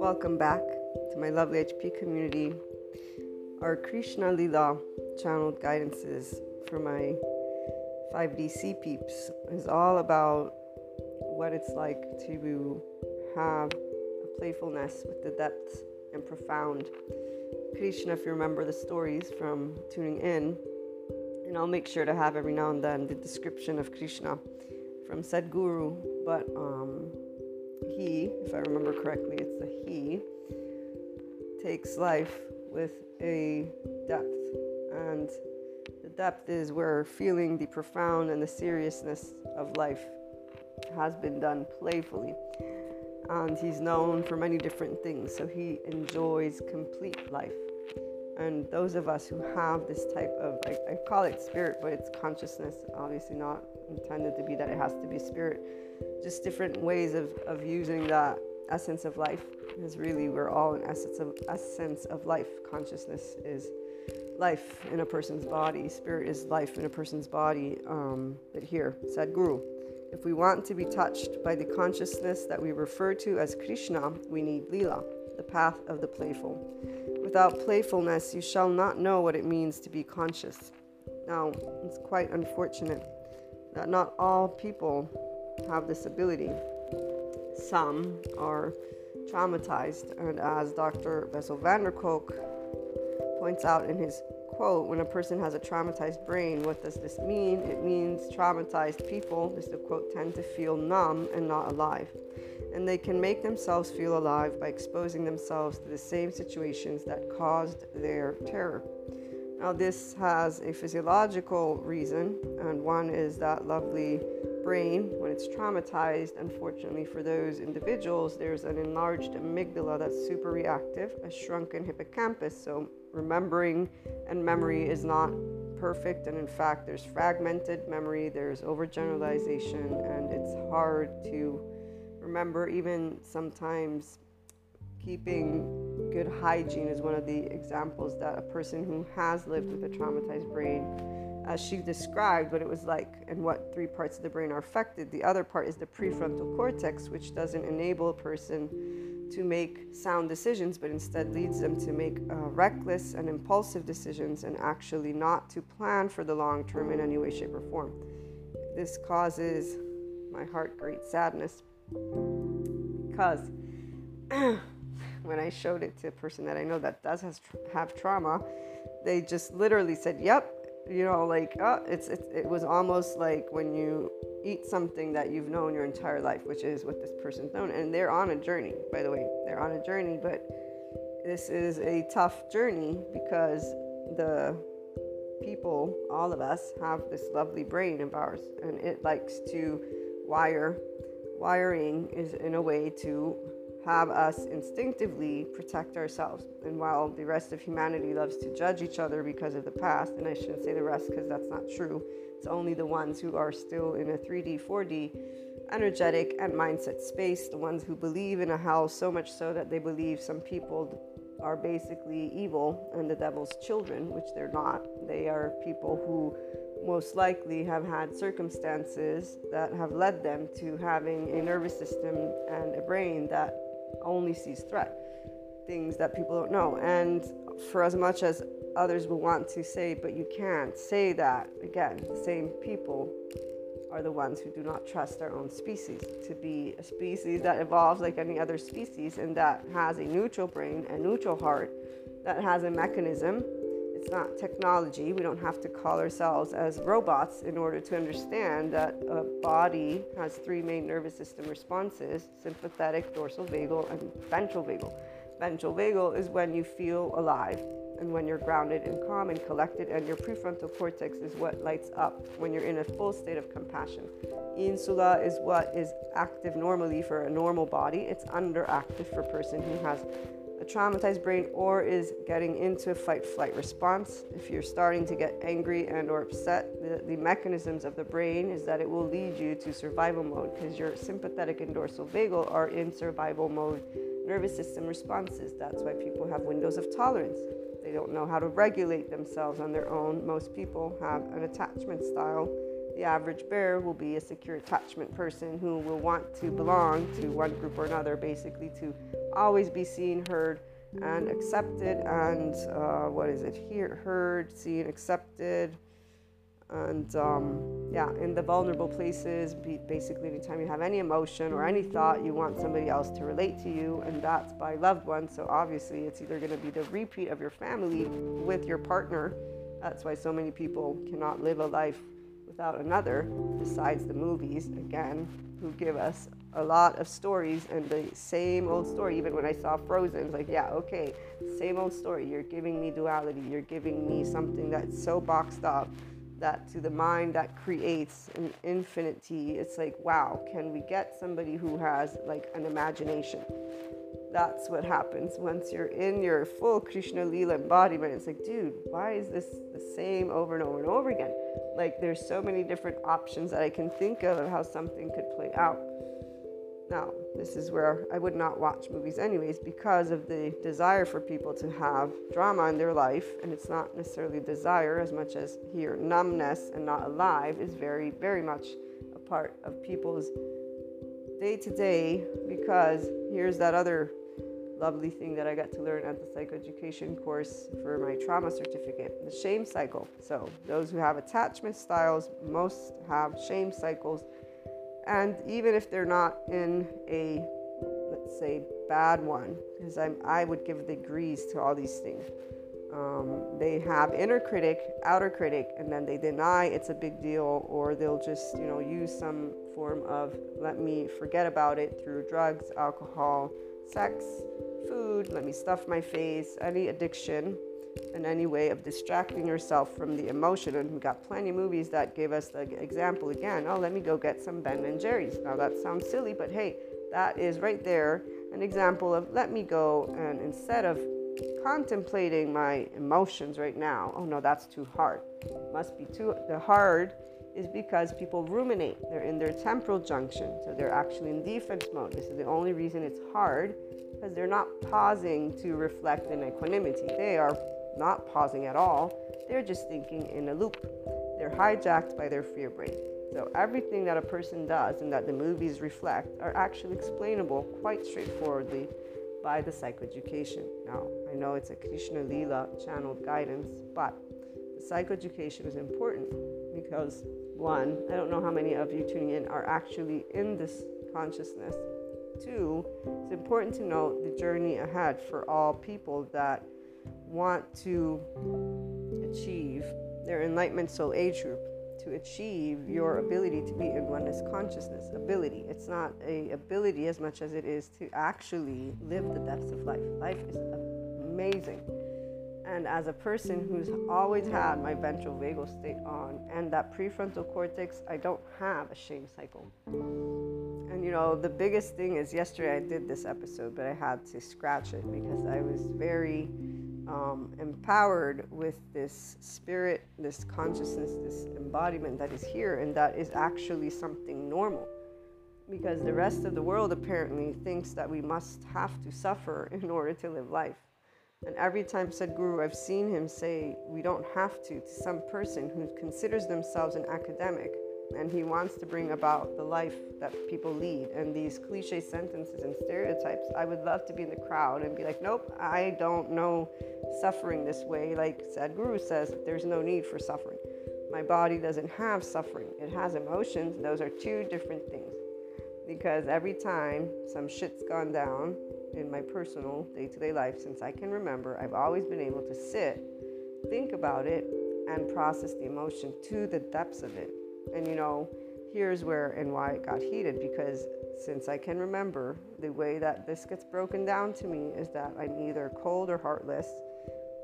Welcome back to my lovely HP community. Our Krishna Lila channeled guidances for my 5DC peeps is all about what it's like to have a playfulness with the depth and profound. Krishna, if you remember the stories from tuning in, and I'll make sure to have every now and then the description of Krishna from Sadhguru, but um, he, if I remember correctly, it's the he, takes life with a depth. And the depth is where feeling the profound and the seriousness of life has been done playfully. And he's known for many different things, so he enjoys complete life. And those of us who have this type of, I, I call it spirit, but it's consciousness, obviously not intended to be that it has to be spirit, just different ways of, of using that essence of life is really we're all an essence of essence of life consciousness is life in a person's body spirit is life in a person's body um, but here sadhguru if we want to be touched by the consciousness that we refer to as krishna we need lila the path of the playful without playfulness you shall not know what it means to be conscious now it's quite unfortunate that not all people have this ability some are traumatized, and as Dr. Bessel van der Kolk points out in his quote, when a person has a traumatized brain, what does this mean? It means traumatized people, this is the quote, tend to feel numb and not alive. And they can make themselves feel alive by exposing themselves to the same situations that caused their terror. Now, this has a physiological reason, and one is that lovely brain, when it's traumatized, unfortunately for those individuals, there's an enlarged amygdala that's super reactive, a shrunken hippocampus. So remembering and memory is not perfect, and in fact, there's fragmented memory, there's overgeneralization, and it's hard to remember. Even sometimes, keeping good hygiene is one of the examples that a person who has lived with a traumatized brain as she described what it was like and what three parts of the brain are affected. The other part is the prefrontal cortex, which doesn't enable a person to make sound decisions, but instead leads them to make uh, reckless and impulsive decisions and actually not to plan for the long term in any way, shape, or form. This causes my heart great sadness because when I showed it to a person that I know that does has, have trauma, they just literally said, Yep, you know like uh, it's, it's it was almost like when you eat something that you've known your entire life which is what this person's known and they're on a journey by the way they're on a journey but this is a tough journey because the people all of us have this lovely brain of ours and it likes to wire wiring is in a way to have us instinctively protect ourselves. And while the rest of humanity loves to judge each other because of the past, and I shouldn't say the rest because that's not true, it's only the ones who are still in a 3D, 4D energetic and mindset space, the ones who believe in a hell so much so that they believe some people are basically evil and the devil's children, which they're not. They are people who most likely have had circumstances that have led them to having a nervous system and a brain that only sees threat, things that people don't know. And for as much as others will want to say, but you can't say that, again, the same people are the ones who do not trust their own species to be a species that evolves like any other species and that has a neutral brain, a neutral heart, that has a mechanism it's not technology. We don't have to call ourselves as robots in order to understand that a body has three main nervous system responses sympathetic, dorsal vagal, and ventral vagal. Ventral vagal is when you feel alive and when you're grounded and calm and collected, and your prefrontal cortex is what lights up when you're in a full state of compassion. Insula is what is active normally for a normal body, it's underactive for a person who has traumatized brain or is getting into a fight flight response. If you're starting to get angry and or upset the, the mechanisms of the brain is that it will lead you to survival mode because your sympathetic and dorsal vagal are in survival mode. Nervous system responses that's why people have windows of tolerance. They don't know how to regulate themselves on their own. Most people have an attachment style The average bear will be a secure attachment person who will want to belong to one group or another, basically, to always be seen, heard, and accepted. And uh, what is it? Here, heard, seen, accepted. And um, yeah, in the vulnerable places, basically, anytime you have any emotion or any thought, you want somebody else to relate to you, and that's by loved ones. So obviously, it's either going to be the repeat of your family with your partner. That's why so many people cannot live a life without another, besides the movies, again, who give us a lot of stories and the same old story. Even when I saw Frozen, it's like, yeah, okay, same old story. You're giving me duality. You're giving me something that's so boxed up that to the mind that creates an infinity, it's like, wow, can we get somebody who has like an imagination? That's what happens once you're in your full Krishna Lila embodiment. It's like, dude, why is this the same over and over and over again? Like, there's so many different options that I can think of of how something could play out. Now, this is where I would not watch movies anyways because of the desire for people to have drama in their life. And it's not necessarily desire as much as here, numbness and not alive is very, very much a part of people's day to day because here's that other lovely thing that I got to learn at the psychoeducation course for my trauma certificate the shame cycle. So, those who have attachment styles most have shame cycles and even if they're not in a, let's say, bad one, because I would give degrees to all these things. Um, they have inner critic, outer critic, and then they deny it's a big deal, or they'll just, you know, use some form of let me forget about it through drugs, alcohol, sex, food, let me stuff my face, any addiction and any way of distracting yourself from the emotion. And we got plenty of movies that gave us the example again. Oh, let me go get some Ben and Jerry's. Now that sounds silly, but hey, that is right there an example of let me go and instead of contemplating my emotions right now, oh no, that's too hard. Must be too the hard is because people ruminate. They're in their temporal junction, so they're actually in defense mode. This is the only reason it's hard because they're not pausing to reflect in equanimity. They are not pausing at all. They're just thinking in a loop. They're hijacked by their fear brain. So everything that a person does and that the movies reflect are actually explainable quite straightforwardly by the psychoeducation. Now, I know it's a Krishna Lila channeled guidance, but the psychoeducation is important because one, I don't know how many of you tuning in are actually in this consciousness. Two, it's important to note the journey ahead for all people that want to achieve their enlightenment soul age group. To achieve your ability to be in oneness consciousness ability. It's not a ability as much as it is to actually live the depths of life. Life is amazing. And as a person who's always had my ventral vagal state on and that prefrontal cortex i don't have a shame cycle you know the biggest thing is yesterday i did this episode but i had to scratch it because i was very um, empowered with this spirit, this consciousness, this embodiment that is here, and that is actually something normal. Because the rest of the world apparently thinks that we must have to suffer in order to live life. And every time Sadhguru, I've seen him say, we don't have to, to some person who considers themselves an academic and he wants to bring about the life that people lead. And these cliche sentences and stereotypes i would love to be in the crowd and be like nope i don't know suffering this way. Like sadhguru says there's no need for suffering. My body doesn't have suffering. It has emotions. Those are two different things. Because every time some shit's gone down in my personal day-to-day life since i can remember i've always been able to sit think about it and process the emotion to the depths of it and you know, here's where and why it got heated because since I can remember, the way that this gets broken down to me is that I'm either cold or heartless,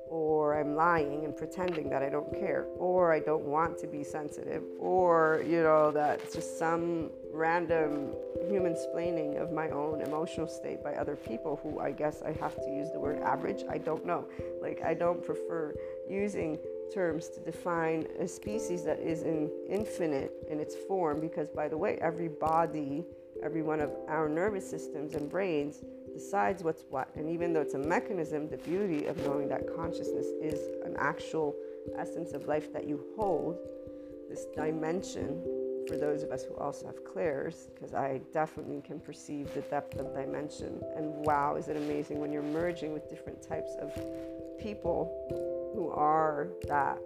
or I'm lying and pretending that I don't care, or I don't want to be sensitive, or you know, that it's just some random human splaining of my own emotional state by other people who I guess I have to use the word average. I don't know. Like, I don't prefer using terms to define a species that is in infinite in its form because by the way every body every one of our nervous systems and brains decides what's what and even though it's a mechanism the beauty of knowing that consciousness is an actual essence of life that you hold this dimension for those of us who also have clairs, because I definitely can perceive the depth of dimension. And wow, is it amazing when you're merging with different types of people who are that.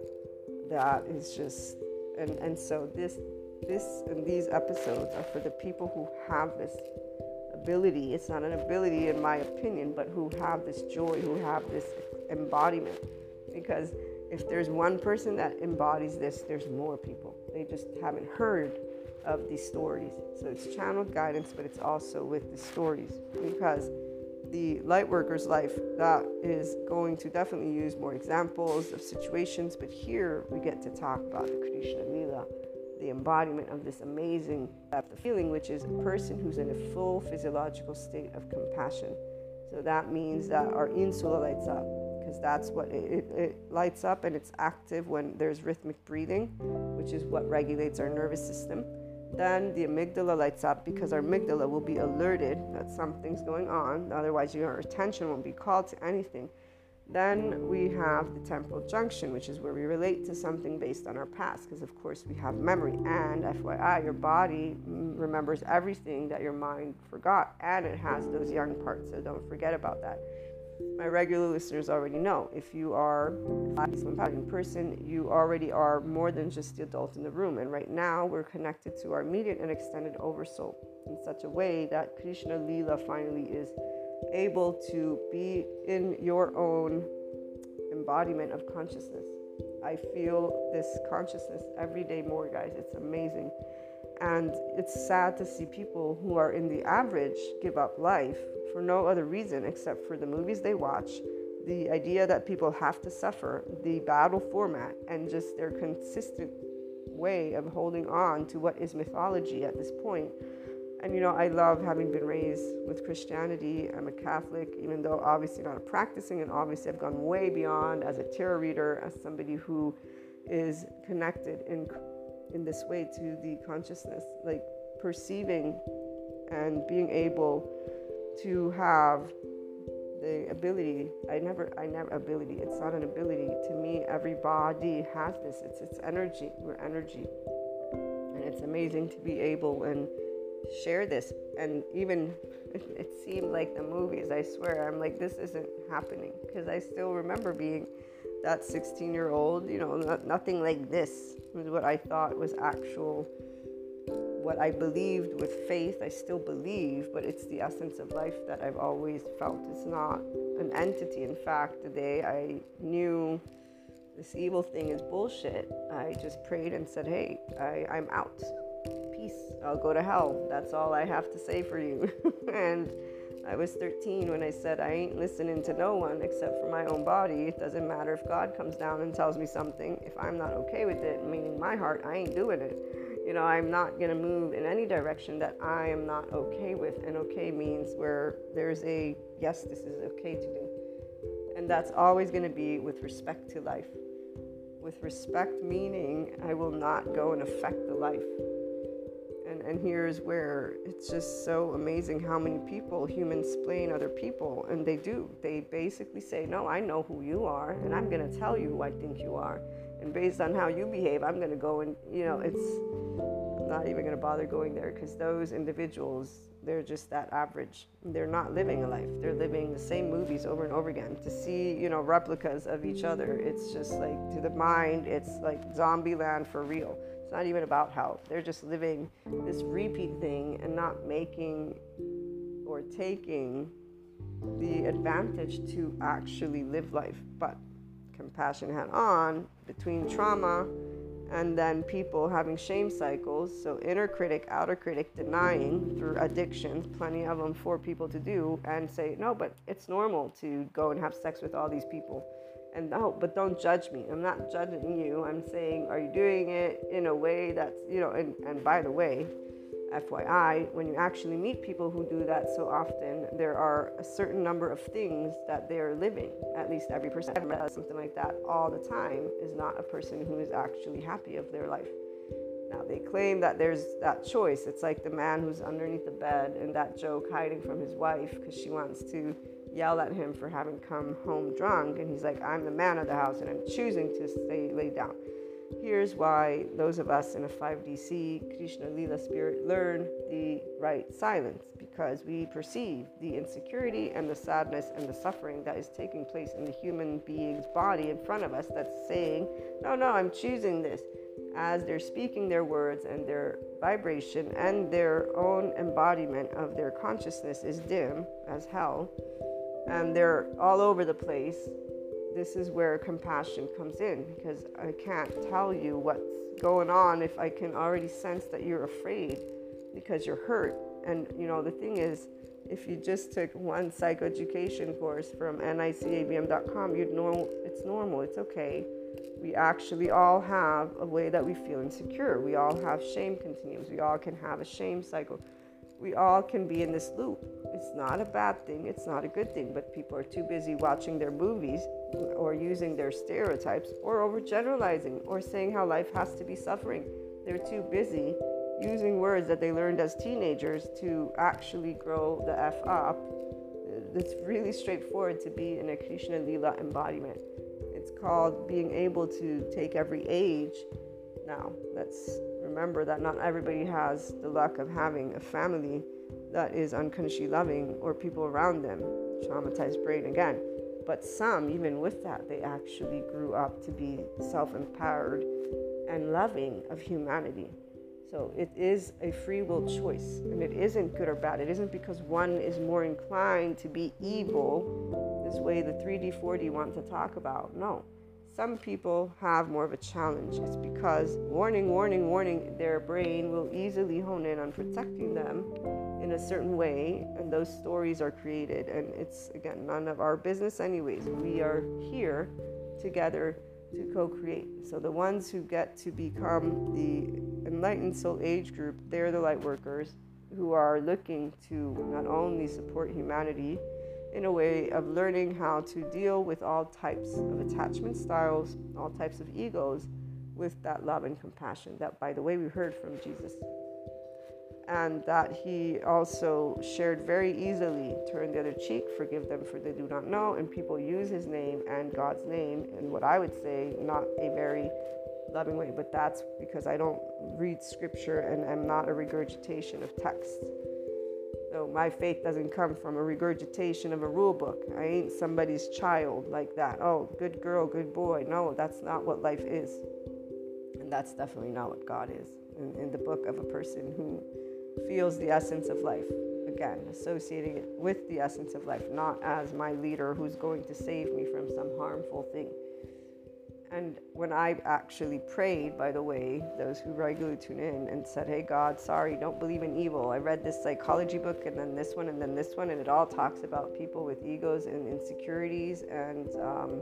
That is just, and, and so this, this and these episodes are for the people who have this ability. It's not an ability, in my opinion, but who have this joy, who have this embodiment. Because if there's one person that embodies this, there's more people. They just haven't heard of these stories. So it's channeled guidance, but it's also with the stories because the light worker's life that is going to definitely use more examples of situations, but here we get to talk about the Krishna Lila, the embodiment of this amazing depth of feeling, which is a person who's in a full physiological state of compassion. So that means that our insula lights up because that's what it, it, it, lights up and it's active when there's rhythmic breathing, which is what regulates our nervous system. Then the amygdala lights up because our amygdala will be alerted that something's going on, otherwise, your attention won't be called to anything. Then we have the temporal junction, which is where we relate to something based on our past, because of course we have memory. And FYI, your body mm, remembers everything that your mind forgot, and it has those young parts, so don't forget about that my regular listeners already know if you are a person, you already are more than just the adult in the room. And right now, we're connected to our immediate and extended oversoul in such a way that Krishna Lila finally is able to be in your own embodiment of consciousness. I feel this consciousness every day more, guys. It's amazing. And it's sad to see people who are in the average give up life for no other reason except for the movies they watch, the idea that people have to suffer, the battle format, and just their consistent way of holding on to what is mythology at this point. And you know, I love having been raised with Christianity. I'm a Catholic, even though obviously not a practicing, and obviously I've gone way beyond as a tarot reader, as somebody who is connected in in this way to the consciousness, like perceiving and being able to have the ability i never i never ability it's not an ability. To me everybody has this. It's it's energy. We're energy. And it's amazing to be able and share this. And even it seemed like the movies i swear i'm like this isn't happening. Because i still remember being that 16 year old you know not, nothing like this was what i thought was actual what I believed with faith, I still believe, but it's the essence of life that I've always felt. It's not an entity. In fact, the day I knew this evil thing is bullshit, I just prayed and said, Hey, I, I'm out. Peace. I'll go to hell. That's all I have to say for you. and I was 13 when I said, I ain't listening to no one except for my own body. It doesn't matter if God comes down and tells me something. If I'm not okay with it, meaning my heart, I ain't doing it. You know, I'm not going to move in any direction that I am not okay with. And okay means where there's a yes, this is okay to do. And that's always going to be with respect to life. With respect, meaning I will not go and affect the life. And, and here's where it's just so amazing how many people humans explain other people, and they do. They basically say, No, I know who you are, and I'm going to tell you who I think you are and based on how you behave i'm going to go and you know it's i'm not even going to bother going there because those individuals they're just that average. They're not living a life. They're living the same movies over and over again to see you know replicas of each other. It's just like to the mind it's like zombie land for real. It's not even about health they're just living this repeat thing and not making or taking the advantage to actually live life. But compassion head on between trauma and then people having shame cycles. So, inner critic, outer critic, denying through addictions, plenty of them for people to do, and say, no, but it's normal to go and have sex with all these people. And no, but don't judge me. I'm not judging you. I'm saying, are you doing it in a way that's, you know, and, and by the way, FYI, when you actually meet people who do that so often, there are a certain number of things that they're living. At least every person something like that all the time is not a person who is actually happy of their life. Now, they claim that there's that choice. It's like the man who's underneath the bed in that joke hiding from his wife because she wants to yell at him for having come home drunk. And he's like, I'm the man of the house and I'm choosing to stay laid down. Here's why those of us in a 5DC Krishna Lila spirit learn the right silence because we perceive the insecurity and the sadness and the suffering that is taking place in the human being's body in front of us that's saying, No, no, I'm choosing this. As they're speaking their words and their vibration and their own embodiment of their consciousness is dim as hell, and they're all over the place this is where compassion comes in because I can't tell you what's going on if I can already sense that you're afraid because you're hurt. And you know, the thing is, if you just took one psychoeducation course from nicabm.com, you'd know it's normal, it's okay. We actually all have a way that we feel insecure. We all have shame continuums. We all can have a shame cycle we all can be in this loop. It's not a bad thing, it's not a good thing, but people are too busy watching their movies or using their stereotypes or overgeneralizing or saying how life has to be suffering. They're too busy using words that they learned as teenagers to actually grow the F up. It's really straightforward to be in a Krishna Lila embodiment. It's called being able to take every age. Now, let's remember that not everybody has the luck of having a family that is unconsciously loving or people around them. Traumatized brain again. But some, even with that, they actually grew up to be self empowered and loving of humanity. So it is a free will choice, and it isn't good or bad. It isn't because one is more inclined to be evil, this way the 3D, 4D want to talk about. No, some people have more of a challenge. It's because, warning, warning, warning, their brain will easily hone in on protecting them in a certain way, and those stories are created. And it's, again, none of our business, anyways. We are here together to co create. So, the ones who get to become the enlightened soul age group, they're the light workers who are looking to not only support humanity in a way of learning how to deal with all types of attachment styles, all types of egos with that love and compassion. That, by the way, we heard from Jesus. And that he also shared very easily turn the other cheek, forgive them for they do not know. And people use his name and God's name in what I would say, not a very loving way, but that's because I don't read scripture and I'm not a regurgitation of texts. So my faith doesn't come from a regurgitation of a rule book. I ain't somebody's child like that. Oh, good girl, good boy. No, that's not what life is. And that's definitely not what God is. In, in the book of a person who feels the essence of life. Again, associating it with the essence of life, not as my leader who's going to save me from some harmful thing. And when I actually prayed, by the way, those who regularly tune in and said, Hey, God, sorry, don't believe in evil. I read this psychology book and then this one and then this one, and it all talks about people with egos and insecurities. And um,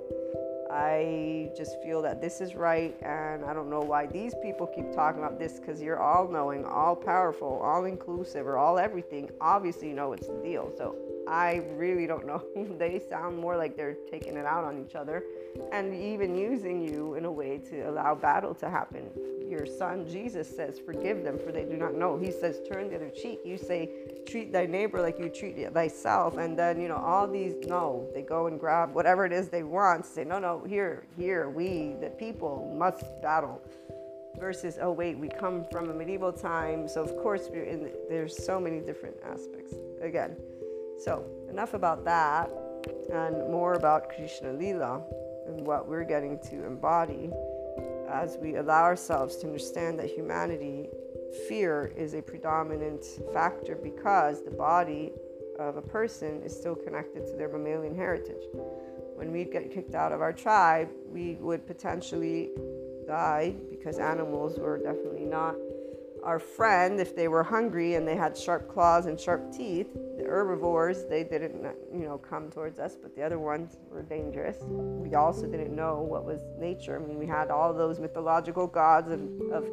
I just feel that this is right. And I don't know why these people keep talking about this because you're all knowing, all powerful, all inclusive, or all everything. Obviously, you know it's the deal. So I really don't know. they sound more like they're taking it out on each other and even using you in a way to allow battle to happen. Your son Jesus says, Forgive them, for they do not know. He says, Turn the other cheek. You say, Treat thy neighbor like you treat thyself. And then, you know, all these, no, they go and grab whatever it is they want, say, No, no, here, here, we, the people, must battle. Versus, oh, wait, we come from a medieval time. So, of course, we're in, there's so many different aspects. Again, so enough about that and more about Krishna Lila and what we're getting to embody as we allow ourselves to understand that humanity, fear is a predominant factor because the body of a person is still connected to their mammalian heritage. When we get kicked out of our tribe, we would potentially die because animals were definitely not our friend if they were hungry and they had sharp claws and sharp teeth the herbivores they didn't you know come towards us but the other ones were dangerous. We also didn't know what was nature. I mean we had all those mythological gods of, of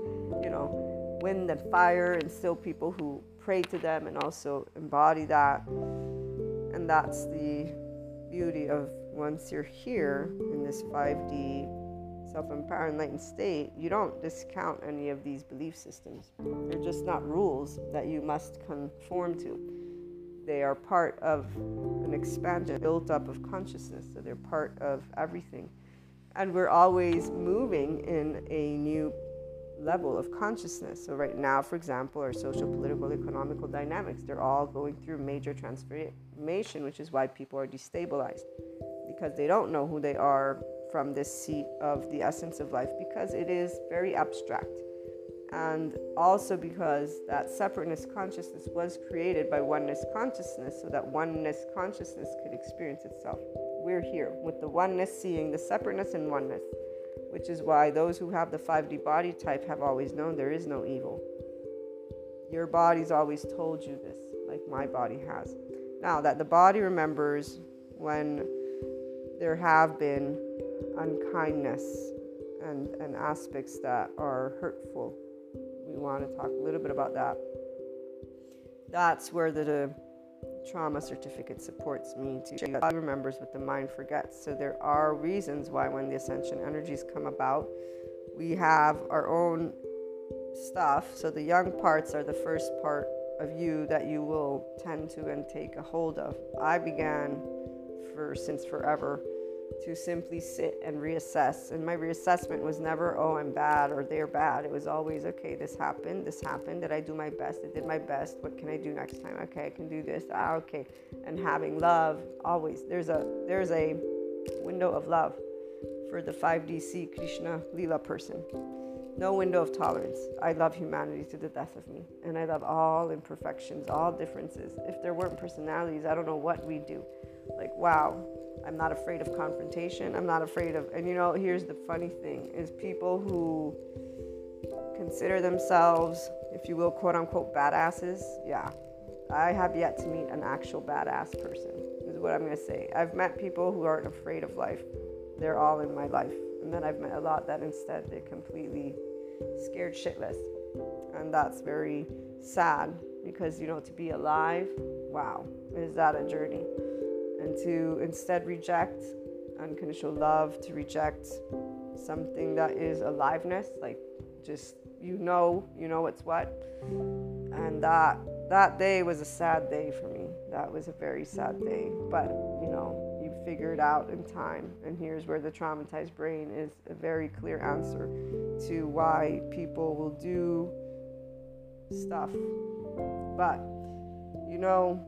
you know wind and fire and still people who pray to them and also embody that. And that's the beauty of once you're here in this 5d self empowered enlightened state, you don't discount any of these belief systems. They're just not rules that you must conform to. They are part of an expansion built up of consciousness, so they're part of everything. And we're always moving in a new level of consciousness. So, right now, for example, our social, political, economical dynamics, they're all going through major transformation, which is why people are destabilized because they don't know who they are from this seat of the essence of life because it is very abstract. And also because that separateness consciousness was created by oneness consciousness so that oneness consciousness could experience itself. We're here with the oneness seeing the separateness and oneness which is why those who have the 5D body type have always known there is no evil. Your body's always told you this, like my body has. Now, that the body remembers when there have been unkindness and, and aspects that are hurtful. We want to talk a little bit about that. That's where the, the trauma certificate supports me to God remembers what the mind forgets. So there are reasons why when the ascension energies come about, we have our own stuff. So the young parts are the first part of you that you will tend to and take a hold of. I began for since forever to simply sit and reassess. And my reassessment was never, oh, I'm bad or they're bad. It was always, okay, this happened, this happened. Did I do my best? I did my best. What can I do next time? Okay, I can do this. Ah, okay. And having love always. There's a there's a window of love for the 5DC Krishna Lila person. No window of tolerance. I love humanity to the death of me. And I love all imperfections, all differences. If there weren't personalities, I don't know what we'd do. Like, wow, I'm not afraid of confrontation. I'm not afraid of, and you know, here's the funny thing is people who consider themselves, if you will, quote unquote, badasses. Yeah, I have yet to meet an actual badass person, is what I'm going to say. I've met people who aren't afraid of life, they're all in my life. And then I've met a lot that instead they're completely scared shitless. And that's very sad because, you know, to be alive, wow, is that a journey? And to instead reject unconditional love, to reject something that is aliveness, like just you know, you know what's what. And that that day was a sad day for me. That was a very sad day. But you know, you figure it out in time. And here's where the traumatized brain is a very clear answer to why people will do stuff. But you know,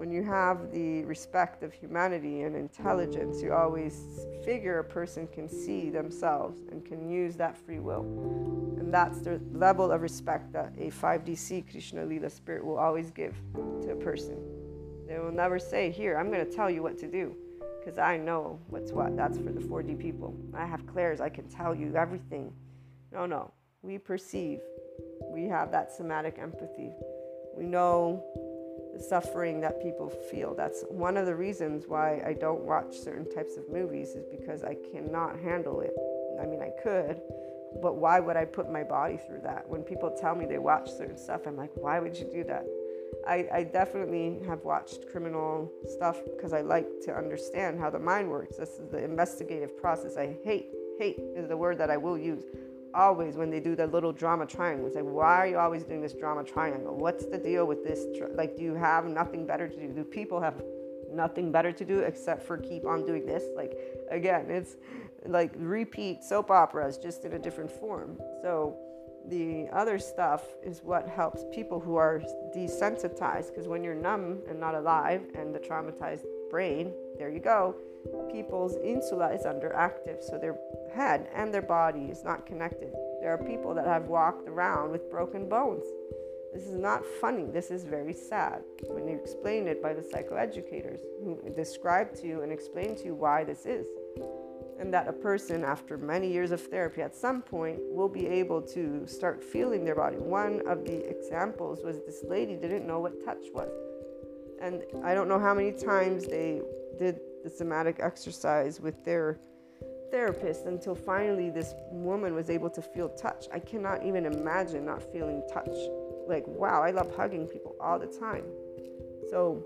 when you have the respect of humanity and intelligence, you always figure a person can see themselves and can use that free will. And that's the level of respect that a 5DC Krishna Lila spirit will always give to a person. They will never say, Here, I'm going to tell you what to do because I know what's what. That's for the 4D people. I have clairs, I can tell you everything. No, no. We perceive, we have that somatic empathy. We know suffering that people feel. That's one of the reasons why I don't watch certain types of movies, is because I cannot handle it. I mean, I could, but why would I put my body through that? When people tell me they watch certain stuff, I'm like, why would you do that? I, I definitely have watched criminal stuff because I like to understand how the mind works. This is the investigative process. I hate, hate is the word that I will use always when they do the little drama triangle. It's like, why are you always doing this drama triangle? What's the deal with this? like, do you have nothing better to do? Do people have nothing better to do except for keep on doing this? Like, again, it's like repeat soap operas just in a different form. So, the other stuff is what helps people who are desensitized because when you're numb and not alive and the traumatized brain, there you go people's insula is underactive, so their head and their body is not connected. There are people that have walked around with broken bones. This is not funny. This is very sad. When you explain it by the psychoeducators who describe to you and explain to you why this is. And that a person, after many years of therapy, at some point will be able to start feeling their body. One of the examples was this lady didn't know what touch was. And I don't know how many times they did the somatic exercise with their therapist until finally this woman was able to feel touch. I cannot even imagine not feeling touch. Like, wow, I love hugging people all the time. So,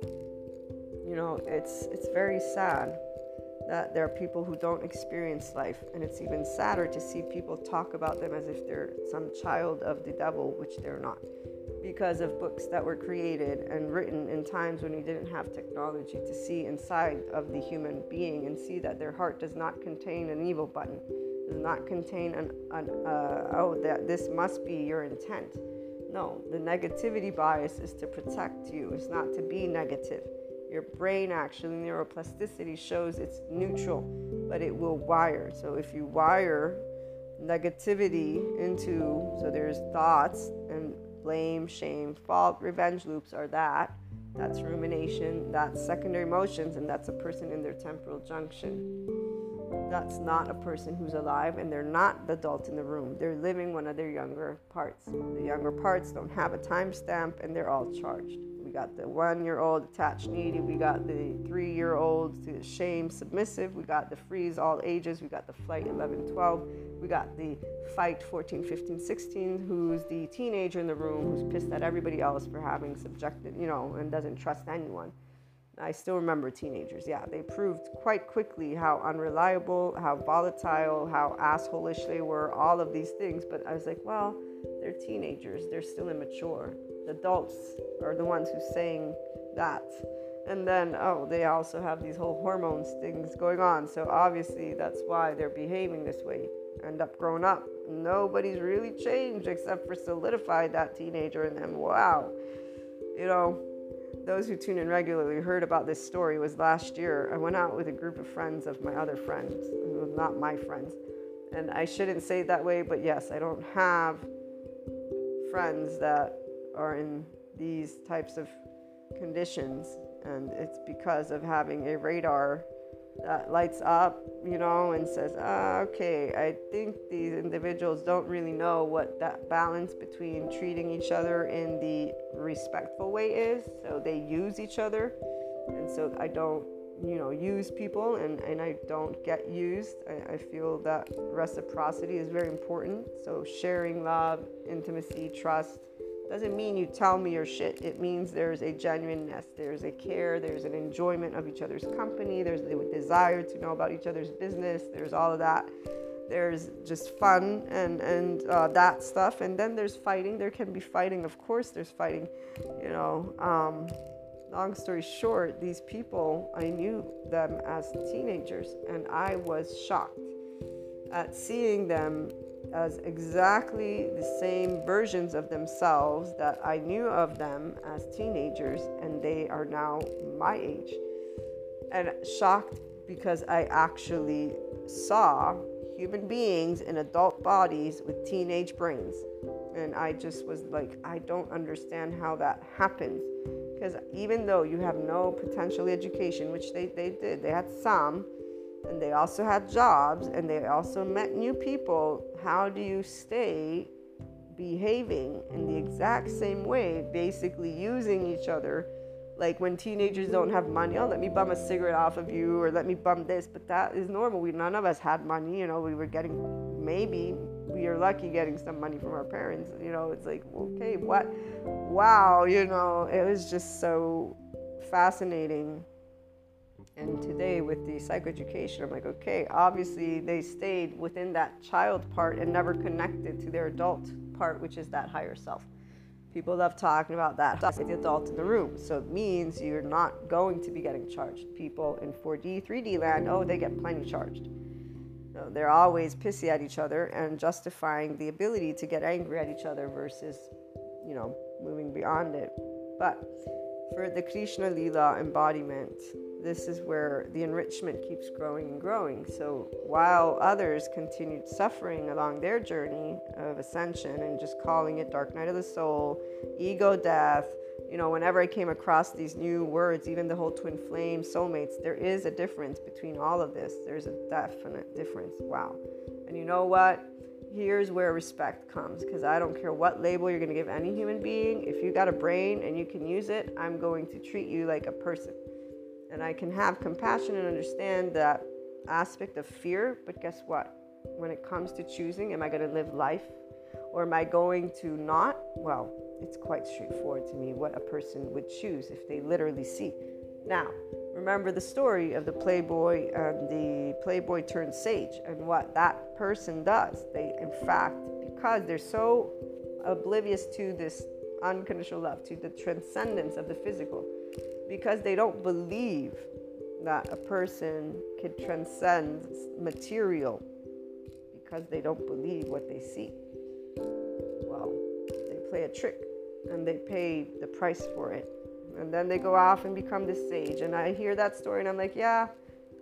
you know, it's it's very sad that there are people who don't experience life and it's even sadder to see people talk about them as if they're some child of the devil, which they're not. Because of books that were created and written in times when we didn't have technology to see inside of the human being and see that their heart does not contain an evil button, does not contain an, an uh, oh, that this must be your intent. No, the negativity bias is to protect you, it's not to be negative. Your brain actually, neuroplasticity shows it's neutral, but it will wire. So if you wire negativity into, so there's thoughts and blame, shame, fault, revenge loops are that. That's rumination, that's secondary emotions, and that's a person in their temporal junction. That's not a person who's alive, and they're not the adult in the room. They're living one of their younger parts. The younger parts don't have a timestamp, and they're all charged got the one year old attached needy, we got the three year old to the shame submissive, we got the freeze all ages, we got the flight 11 12, we got the fight 14 15 16, who's the teenager in the room who's pissed at everybody else for having subjected, you know, and doesn't trust anyone. I still remember teenagers. Yeah, they proved quite quickly how unreliable, how volatile, how assholish they were, all of these things. But I was like, well, they're teenagers, they're still immature adults are the ones who's saying that. And then, oh, they also have these whole hormones things going on. So obviously, that's why they're behaving this way. End up growing up. Nobody's really changed except for solidified that teenager in them. Wow. You know, those who tune in regularly heard about this story was last year. I went out with a group of friends of my other friends, not my friends. And I shouldn't say it that way, but yes, I don't have friends that are in these types of conditions, and it's because of having a radar that lights up, you know, and says, ah, okay, I think these individuals don't really know what that balance between treating each other in the respectful way is. So they use each other. And so I don't, you know, use people and, and I don't get used. I, I feel that reciprocity is very important. So sharing love, intimacy, trust, doesn't mean you tell me your shit. It means there's a genuineness, there's a care, there's an enjoyment of each other's company, there's a desire to know about each other's business, there's all of that. There's just fun and and uh, that stuff, and then there's fighting. There can be fighting, of course. There's fighting, you know. Um, long story short, these people I knew them as teenagers, and I was shocked at seeing them as exactly the same versions of themselves that I knew of them as teenagers, and they are now my age. And shocked because I actually saw human beings in adult bodies with teenage brains. And I just was like, I don't understand how that happens. Because even though you have no potential education, which they, they did, they had some, and they also had jobs and they also met new people, how do you stay behaving in the exact same way, basically using each other? Like when teenagers don't have money, oh, let me bum a cigarette off of you or let me bum this, but that is normal. We none of us had money, you know, we were getting maybe we are lucky getting some money from our parents. You know, it's like, okay, what wow, you know, it was just so fascinating and today, with the psychoeducation, I'm like, okay, obviously they stayed within that child part and never connected to their adult part, which is that higher self. People love talking about that. The adult in the room. So it means you're not going to be getting charged. People in 4D, 3D land, oh, they get plenty charged. No, they're always pissy at each other and justifying the ability to get angry at each other versus, you know, moving beyond it. But for the Krishna Lila embodiment, this is where the enrichment keeps growing and growing. So while others continued suffering along their journey of ascension and just calling it dark night of the soul, ego death, you know, whenever I came across these new words, even the whole twin flame, soulmates, there is a difference between all of this. There's a definite difference. Wow. And you know what? Here's where respect comes because I don't care what label you're going to give any human being. If you got a brain and you can use it, I'm going to treat you like a person and I can have compassion and understand that aspect of fear. But guess what? When it comes to choosing, am I going to live life or am I going to not? Well, it's quite straightforward to me what a person would choose if they literally see. Now, remember the story of the playboy and the playboy turned sage and what that person does. They, in fact, because they're so oblivious to this unconditional love, to the transcendence of the physical, because they don't believe that a person could transcend material because they don't believe what they see. Well, they play a trick and they pay the price for it. And then they go off and become this sage. And I hear that story and I'm like, yeah,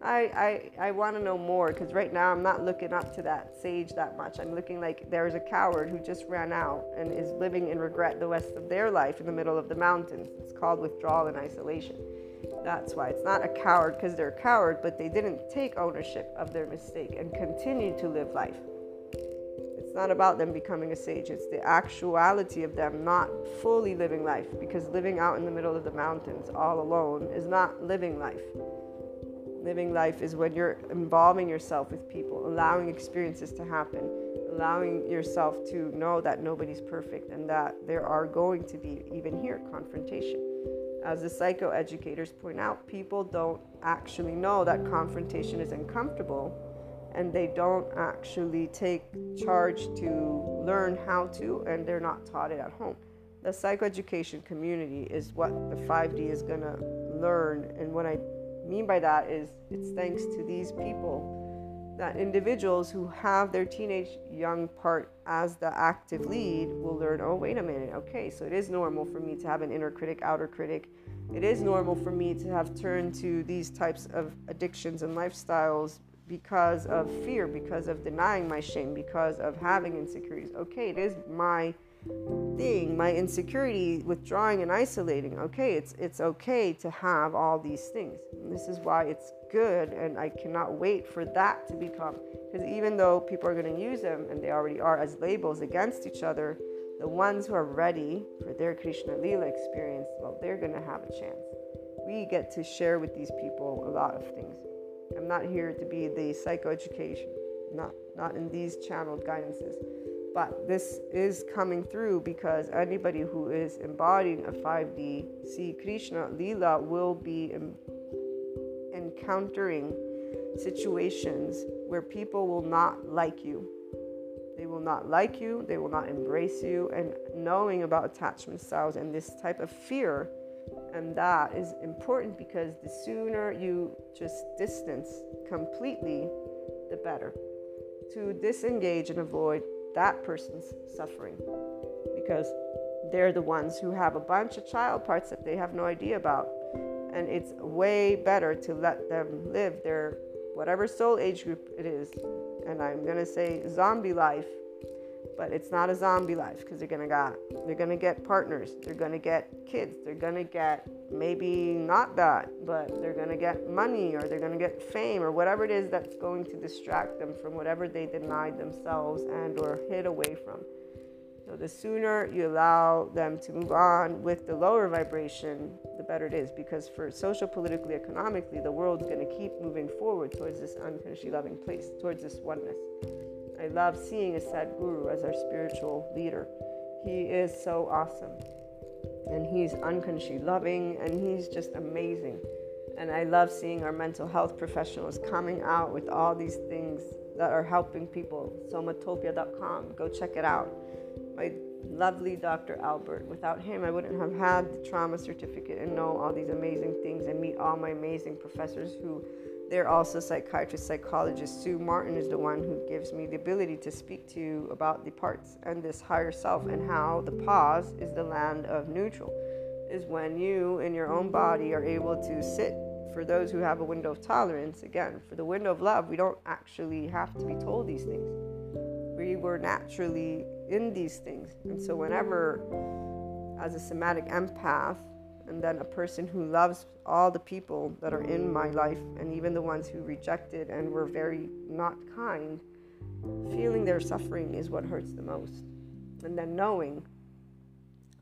I, I, I want to know more because right now I'm not looking up to that sage that much. I'm looking like there's a coward who just ran out and is living in regret the rest of their life in the middle of the mountains. It's called withdrawal and isolation. That's why it's not a coward because they're a coward, but they didn't take ownership of their mistake and continue to live life. It's not about them becoming a sage, it's the actuality of them not fully living life because living out in the middle of the mountains all alone is not living life. Living life is when you're involving yourself with people, allowing experiences to happen, allowing yourself to know that nobody's perfect and that there are going to be, even here, confrontation as the psychoeducators point out, people don't actually know that confrontation is uncomfortable and they don't actually take charge to learn how to, and they're not taught it at home. The psychoeducation community is what the 5D is going to learn. And what I mean by that is it's thanks to these people that individuals who have their teenage young part as the active lead will learn oh, wait a minute, okay, so it is normal for me to have an inner critic, outer critic. It is normal for me to have turned to these types of addictions and lifestyles because of fear, because of denying my shame, because of having insecurities. Okay, it is my thing, my insecurity, withdrawing and isolating. Okay, it's it's okay to have all these things. And this is why it's good, and I cannot wait for that to become. Because even though people are going to use them, and they already are, as labels against each other, the ones who are ready for their Krishna Lila experience, well, they're going to have a chance. We get to share with these people a lot of things. I'm not here to be the psychoeducation, not not in these channeled guidances. But this is coming through because anybody who is embodying a 5D, see Krishna Lila will be encountering situations where people will not like you. They will not like you, they will not embrace you, and knowing about attachment styles and this type of fear, and that is important because the sooner you just distance completely, the better. To disengage and avoid that person's suffering because they're the ones who have a bunch of child parts that they have no idea about. And it's way better to let them live their whatever soul age group it is. And I'm going to say zombie life but it's not a zombie life because they're gonna got they're gonna get partners they're gonna get kids they're gonna get maybe not that but they're gonna get money or they're gonna get fame or whatever it is that's going to distract them from whatever they denied themselves and or hid away from. So the sooner you allow them to move on with the lower vibration the better it is because for social politically economically the world's going to keep moving forward towards this unconditionally loving place towards this oneness I love seeing a Sadhguru as our spiritual leader. He is so awesome. And he's unconditionally loving and he's just amazing. And I love seeing our mental health professionals coming out with all these things that are helping people. Somatopia.com, go check it out. My lovely Dr. Albert. Without him, I wouldn't have had the trauma certificate and know all these amazing things and meet all my amazing professors who they're also psychiatrists, psychologists. Sue Martin is the one who gives me the ability to speak to you about the parts and this higher self and how the pause is the land of neutral. Is when you in your own body are able to sit for those who have a window of tolerance. Again, for the window of love, we don't actually have to be told these things. We were naturally in these things. And so, whenever, as a somatic empath, and then a person who loves all the people that are in my life and even the ones who rejected and were very not kind feeling their suffering is what hurts the most. And then knowing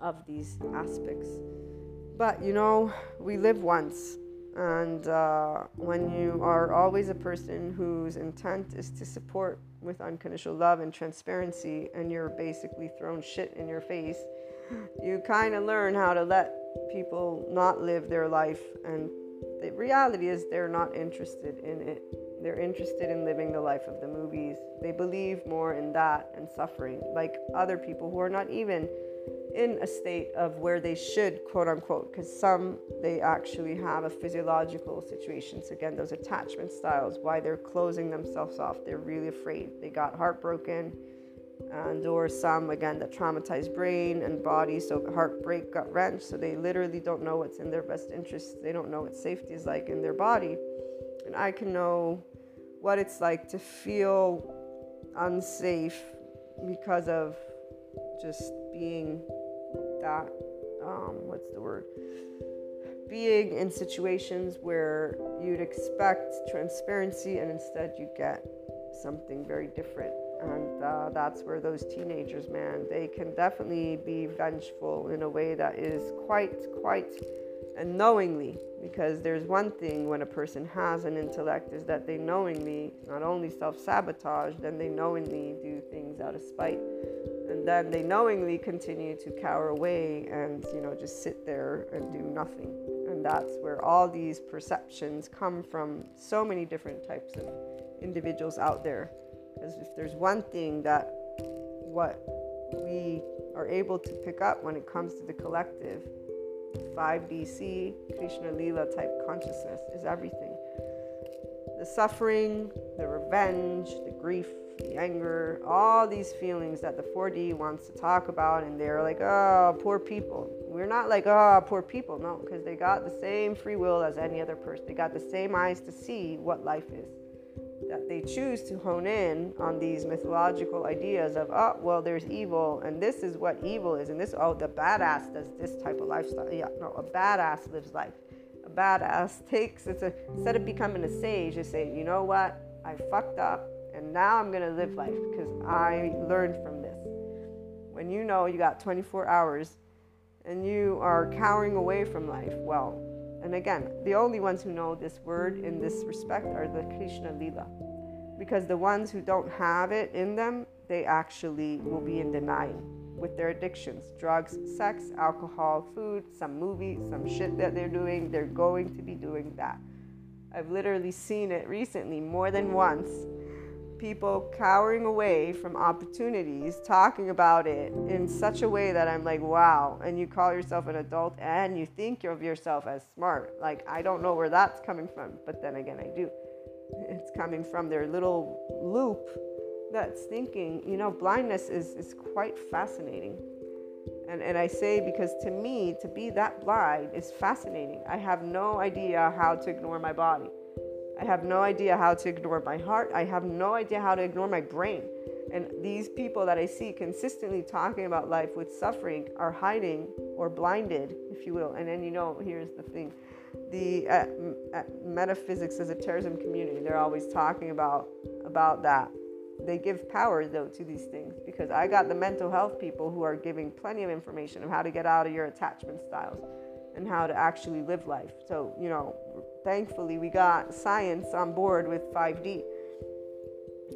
of these aspects. But you know we live once and uh, when you are always a person whose intent is to support with unconditional love and transparency and you're basically thrown shit in your face you kind of learn how to let people not live their life and the reality is they're not interested in it they're interested in living the life of the movies they believe more in that and suffering like other people who are not even in a state of where they should, quote unquote, because some they actually have a physiological situation. So, again, those attachment styles, why they're closing themselves off, they're really afraid. They got heartbroken, and or some, again, the traumatized brain and body, so heartbreak, gut wrench, so they literally don't know what's in their best interest. They don't know what safety is like in their body. And I can know what it's like to feel unsafe because of just being that um, what's the word being in situations where you'd expect transparency and instead you get something very different and uh, that's where those teenagers man they can definitely be vengeful in a way that is quite quite and knowingly because there's one thing when a person has an intellect is that they knowingly not only self-sabotage then they knowingly do things out of spite. And then they knowingly continue to cower away and you know just sit there and do nothing. And that's where all these perceptions come from so many different types of individuals out there because if there's one thing that what we are able to pick up when it comes to the collective 5dc krishna lila type consciousness is everything the suffering the revenge the grief the anger, all these feelings that the 4D wants to talk about, and they're like, oh, poor people. We're not like, oh, poor people, no, because they got the same free will as any other person. They got the same eyes to see what life is. That they choose to hone in on these mythological ideas of, oh, well, there's evil, and this is what evil is, and this, oh, the badass does this type of lifestyle. Yeah, no, a badass lives life. A badass takes, it's a, instead of becoming a sage, you say, you know what, I fucked up and now I'm going to live life because I learned from this. When you know you got 24 hours and you are cowering away from life, well, and again, the only ones who know this word in this respect are the Krishna Lila. Because the ones who don't have it in them, they actually will be in denial with their addictions drugs, sex, alcohol, food, some movie, some shit that they're doing. They're going to be doing that. I've literally seen it recently more than once people cowering away from opportunities, talking about it in such a way that I'm like, wow. And you call yourself an adult and you think of yourself as smart. Like, I don't know where that's coming from, but then again, I do. It's coming from their little loop that's thinking, you know, blindness is, is quite fascinating. And, and I say because to me, to be that blind is fascinating. I have no idea how to ignore my body. I have no idea how to ignore my heart. I have no idea how to ignore my brain. And these people that I see consistently talking about life with suffering are hiding or blinded, if you will. And then, you know, here's the thing the uh, uh, metaphysics as a terrorism community, they're always talking about, about that. They give power, though, to these things because I got the mental health people who are giving plenty of information of how to get out of your attachment styles and how to actually live life. So, you know, thankfully we got science on board with 5D.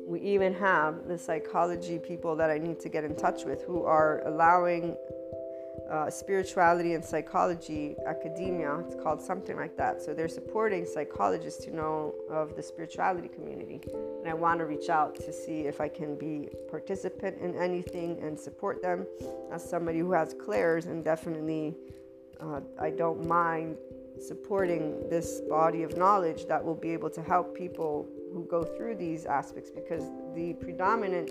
We even have the psychology people that I need to get in touch with who are allowing uh, spirituality and psychology academia. It's called something like that. So they're supporting psychologists to know of the spirituality community. And I want to reach out to see if I can be participant in anything and support them as somebody who has clairs and definitely uh, I don't mind supporting this body of knowledge that will be able to help people who go through these aspects because the predominant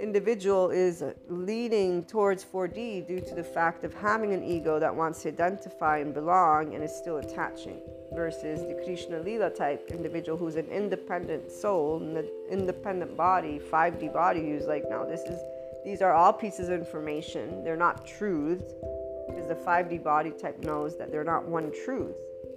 individual is leading towards 4D due to the fact of having an ego that wants to identify and belong and is still attaching versus the Krishna Lila type individual who's an independent soul and an independent body, 5D body who's like, now this is these are all pieces of information. They're not truths because the 5D body type knows that they're not one truth.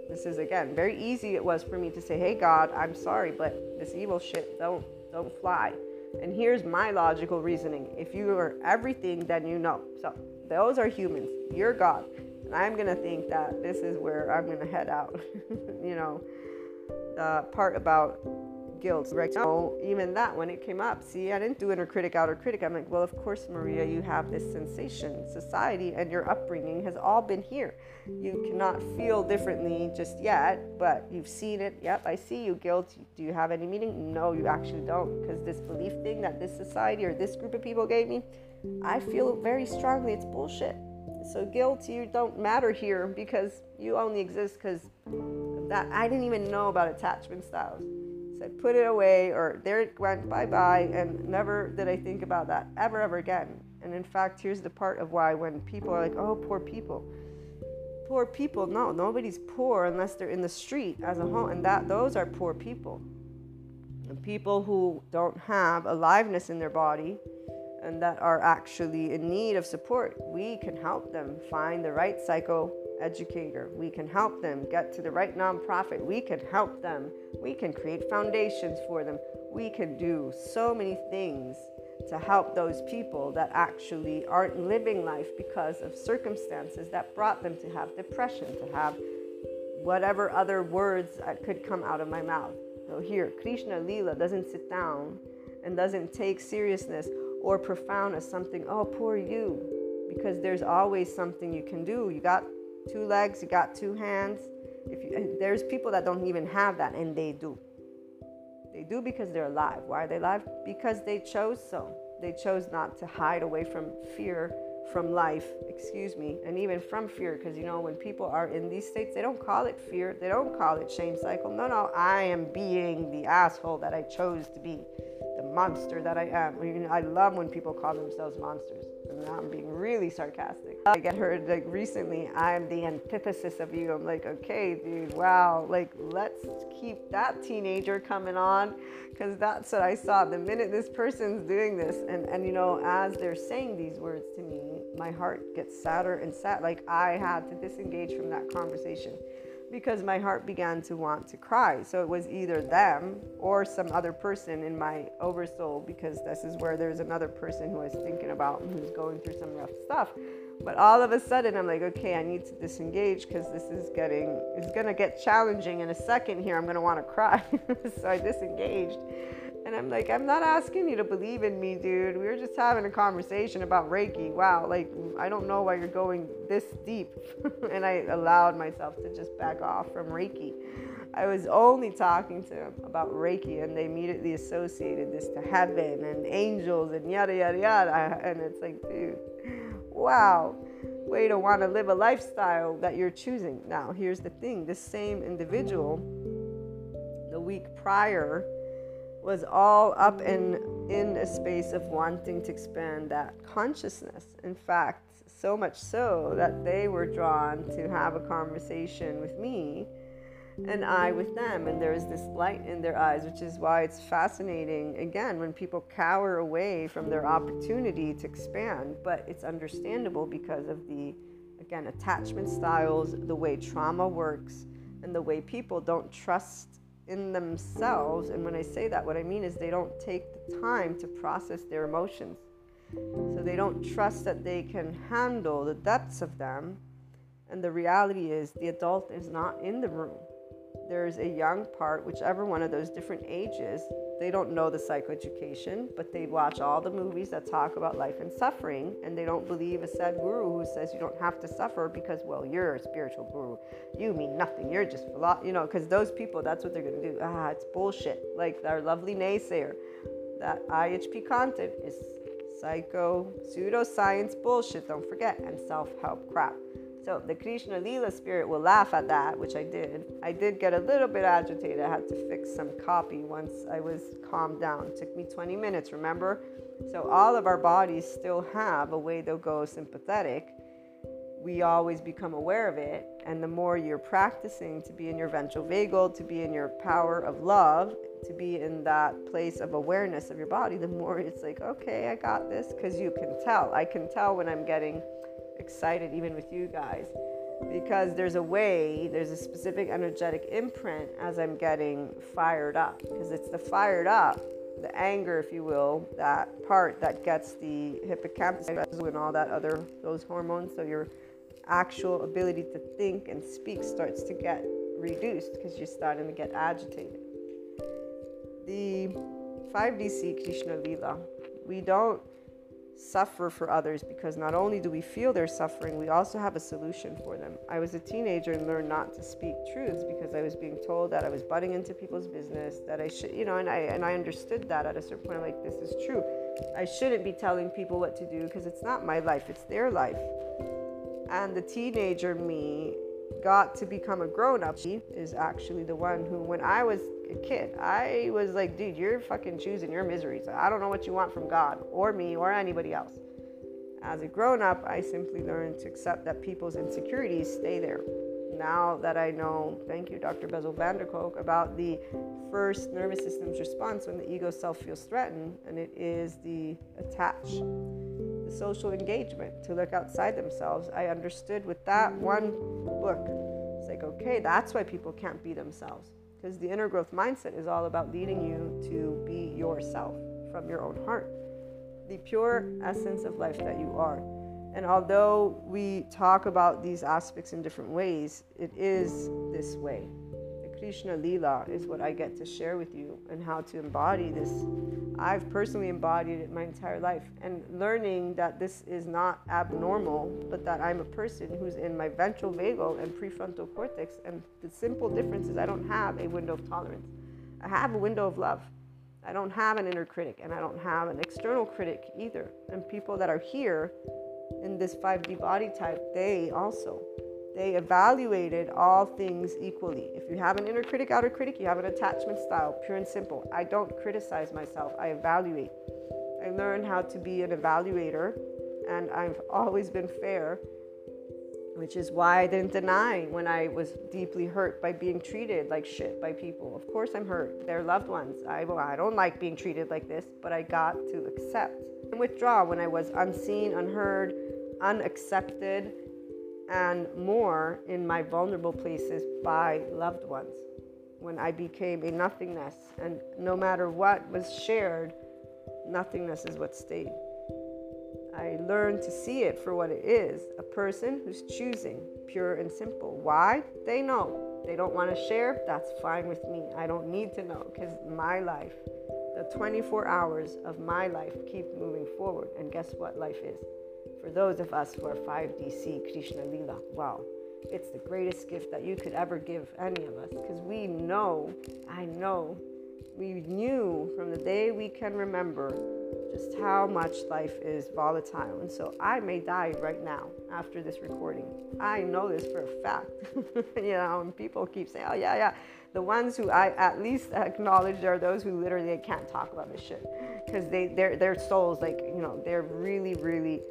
This is again very easy it was for me to say, "Hey God, I'm sorry, but this evil shit don't don't fly." And here's my logical reasoning. If you are everything, then you know. So those are humans. You're God. And I'm going to think that this is where I'm going to head out. you know, the part about guilt. Right now, even that when it came up, see, I didn't do inner critic, outer critic. I'm like, well, of course, Maria, you have this sensation. Society and your upbringing has all been here. You cannot feel differently just yet, but you've seen it. Yep, I see you, guilt. Do you have any meaning? No, you actually don't, because this belief thing that this society or this group of people gave me, I feel very strongly it's bullshit. So guilt, you don't matter here because you only exist because that I didn't even know about attachment styles. I put it away, or there it went, bye bye, and never did I think about that ever, ever again. And in fact, here's the part of why when people are like, oh, poor people. Poor people, no, nobody's poor unless they're in the street as a whole, and that those are poor people. And people who don't have aliveness in their body and that are actually in need of support, we can help them find the right psycho educator. We can help them get to the right nonprofit. We can help them. We can create foundations for them. We can do so many things to help those people that actually aren't living life because of circumstances that brought them to have depression, to have whatever other words could come out of my mouth. So here, Krishna Lila doesn't sit down and doesn't take seriousness or profound as something, oh, poor you, because there's always something you can do. You got two legs, you got two hands. If you, there's people that don't even have that, and they do. They do because they're alive. Why are they alive? Because they chose so. They chose not to hide away from fear, from life, excuse me, and even from fear. Because you know, when people are in these states, they don't call it fear, they don't call it shame cycle. No, no, I am being the asshole that I chose to be monster that I am. I, mean, I love when people call themselves monsters. And now I'm being really sarcastic. I get heard like recently, I'm the antithesis of you. I'm like, okay, dude, wow. Like, let's keep that teenager coming on because that's what I saw. The minute this person's doing this, and, and you know, as they're saying these words to me, my heart gets sadder and sad. Like, I had to disengage from that conversation because my heart began to want to cry. So it was either them or some other person in my oversoul because this is where there's another person who I was thinking about who's going through some rough stuff. But all of a sudden I'm like, okay, I need to disengage because this is getting it's gonna get challenging in a second here. I'm gonna want to cry. so I disengaged. And I'm like, I'm not asking you to believe in me, dude. We were just having a conversation about Reiki. Wow, like, I don't know why you're going this deep. and I allowed myself to just back off from Reiki. I was only talking to him about Reiki, and they immediately associated this to heaven and angels and yada, yada, yada. And it's like, dude, wow, way to want to live a lifestyle that you're choosing. Now, here's the thing this same individual, the week prior, was all up in in a space of wanting to expand that consciousness. In fact, so much so that they were drawn to have a conversation with me and I with them. And there is this light in their eyes, which is why it's fascinating again when people cower away from their opportunity to expand. But it's understandable because of the, again, attachment styles, the way trauma works, and the way people don't trust in themselves. And when I say that, what I mean is they don't take the time to process their emotions. So they don't trust that they can handle the depths of them. And the reality is, the adult is not in the room there's a young part, whichever one of those different ages, they don't know the psychoeducation, but they watch all the movies that talk about life and suffering, and they don't believe a Sadhguru who says you don't have to suffer because, well, you're a spiritual guru. You mean nothing. You're just, you know, because those people, that's what they're going to do. Ah, it's bullshit. Like our lovely naysayer. That IHP content is psycho, pseudoscience bullshit, don't forget, and self help crap. So the Krishna Lila spirit will laugh at that, which I did. I did get a little bit agitated. I had to fix some copy once I was calmed down. It took me 20 minutes, remember? So all of our bodies still have a way they'll go sympathetic. We always become aware of it. And the more you're practicing to be in your ventral vagal, to be in your power of love, to be in that place of awareness of your body, the more it's like, okay, I got this. Because you can tell. I can tell when I'm getting excited even with you guys because there's a way, there's a specific energetic imprint as I'm getting fired up because it's the fired up, the anger, if you will, that part that gets the hippocampus and all that other, those hormones. So your actual ability to think and speak starts to get reduced because you're starting to get agitated. The 5DC Krishna Lila, we don't suffer for others because not only do we feel their suffering, we also have a solution for them. I was a teenager and learned not to speak truths because I was being told that I was butting into people's business, that I should, you know, and I and I understood that at a certain point, like this is true. I shouldn't be telling people what to do because it's not my life, it's their life. And the teenager me got to become a grown up She is actually the one who, when I was a kid, I was like, dude, you're fucking choosing your miseries. I don't know what you want from God or me or anybody else. As a grown up, I simply learned to accept that people's insecurities stay there. Now that I know, thank you, Dr. Bessel van der Kolk, about the first nervous system's response when the ego self feels threatened, and it is the attach, the social engagement to look outside themselves. I understood with that one book, it's like, okay, that's why people can't be themselves. Because the inner growth mindset is all about leading you to be yourself from your own heart the pure essence of life that you are. And although we talk about these aspects in different ways, it is this way. Krishna Lila is what I get to share with you and how to embody this. I've personally embodied it my entire life and learning that this is not abnormal, but that I'm a person who's in my ventral vagal and prefrontal cortex. And the simple difference is I don't have a window of tolerance, I have a window of love. I don't have an inner critic and I don't have an external critic either. And people that are here in this 5D body type, they also they evaluated all things equally. If you have an inner critic, outer critic, you have an attachment style, pure and simple. I don't criticize myself, I evaluate. I learned how to be an evaluator, and I've always been fair which is why I didn't deny when I was deeply hurt by being treated like shit by people. Of course, I'm hurt. They're loved ones. I, well, I don't like being treated like this, but I got to accept and withdraw when I was unseen, unheard, unaccepted, and more in my vulnerable places by loved ones. When I became a nothingness, and no matter what was shared, nothingness is what stayed. I learned to see it for what it is a person who's choosing, pure and simple. Why? They know. They don't want to share. That's fine with me. I don't need to know because my life, the 24 hours of my life, keep moving forward. And guess what life is? For those of us who are 5DC Krishna Lila, wow, it's the greatest gift that you could ever give any of us because we know, I know, we knew from the day we can remember just how much life is volatile. And so I may die right now after this recording. I know this for a fact. you know, and people keep saying, oh, yeah, yeah. The ones who I at least acknowledge are those who literally can't talk about this shit because they, their, their souls, like, you know, they're really, really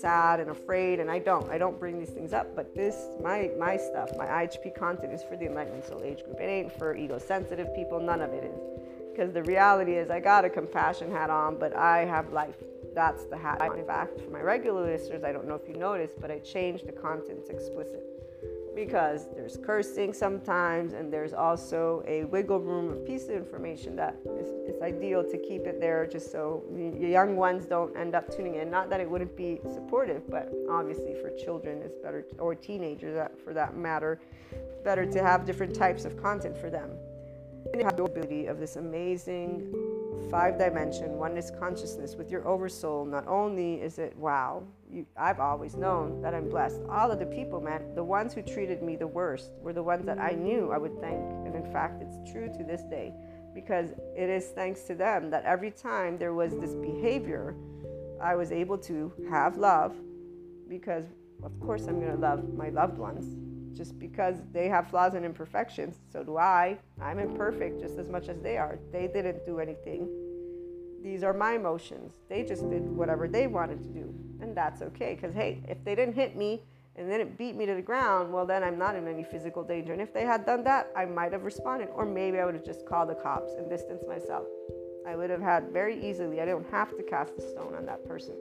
sad and afraid and I don't I don't bring these things up but this my my stuff my IHP content is for the enlightened soul age group it ain't for ego sensitive people none of it is because the reality is, I got a compassion hat on, but I have life. That's the hat. In fact, for my regular listeners, I don't know if you noticed, but I changed the content to explicit because there's cursing sometimes, and there's also a wiggle room of piece of information that is, is ideal to keep it there just so the young ones don't end up tuning in. Not that it wouldn't be supportive, but obviously for children, it's better, or teenagers uh, for that matter, better to have different types of content for them have the ability of this amazing five dimension oneness consciousness with your oversoul, not only is it wow, you, I've always known that I'm blessed. All of the people, man, the ones who treated me the worst were the ones that I knew I would thank. And in fact, it's true to this day because it is thanks to them that every time there was this behavior, I was able to have love because, of course, I'm going to love my loved ones just because they have flaws and imperfections, so do I. I'm imperfect just as much as they are. They didn't do anything. These are my emotions. They just did whatever they wanted to do. And that's okay. Because, hey, if they didn't hit me and then it beat me to the ground, well, then I'm not in any physical danger. And if they had done that, I might have responded. Or maybe I would have just called the cops and distanced myself. I would have had very easily, I don't have to cast a stone on that person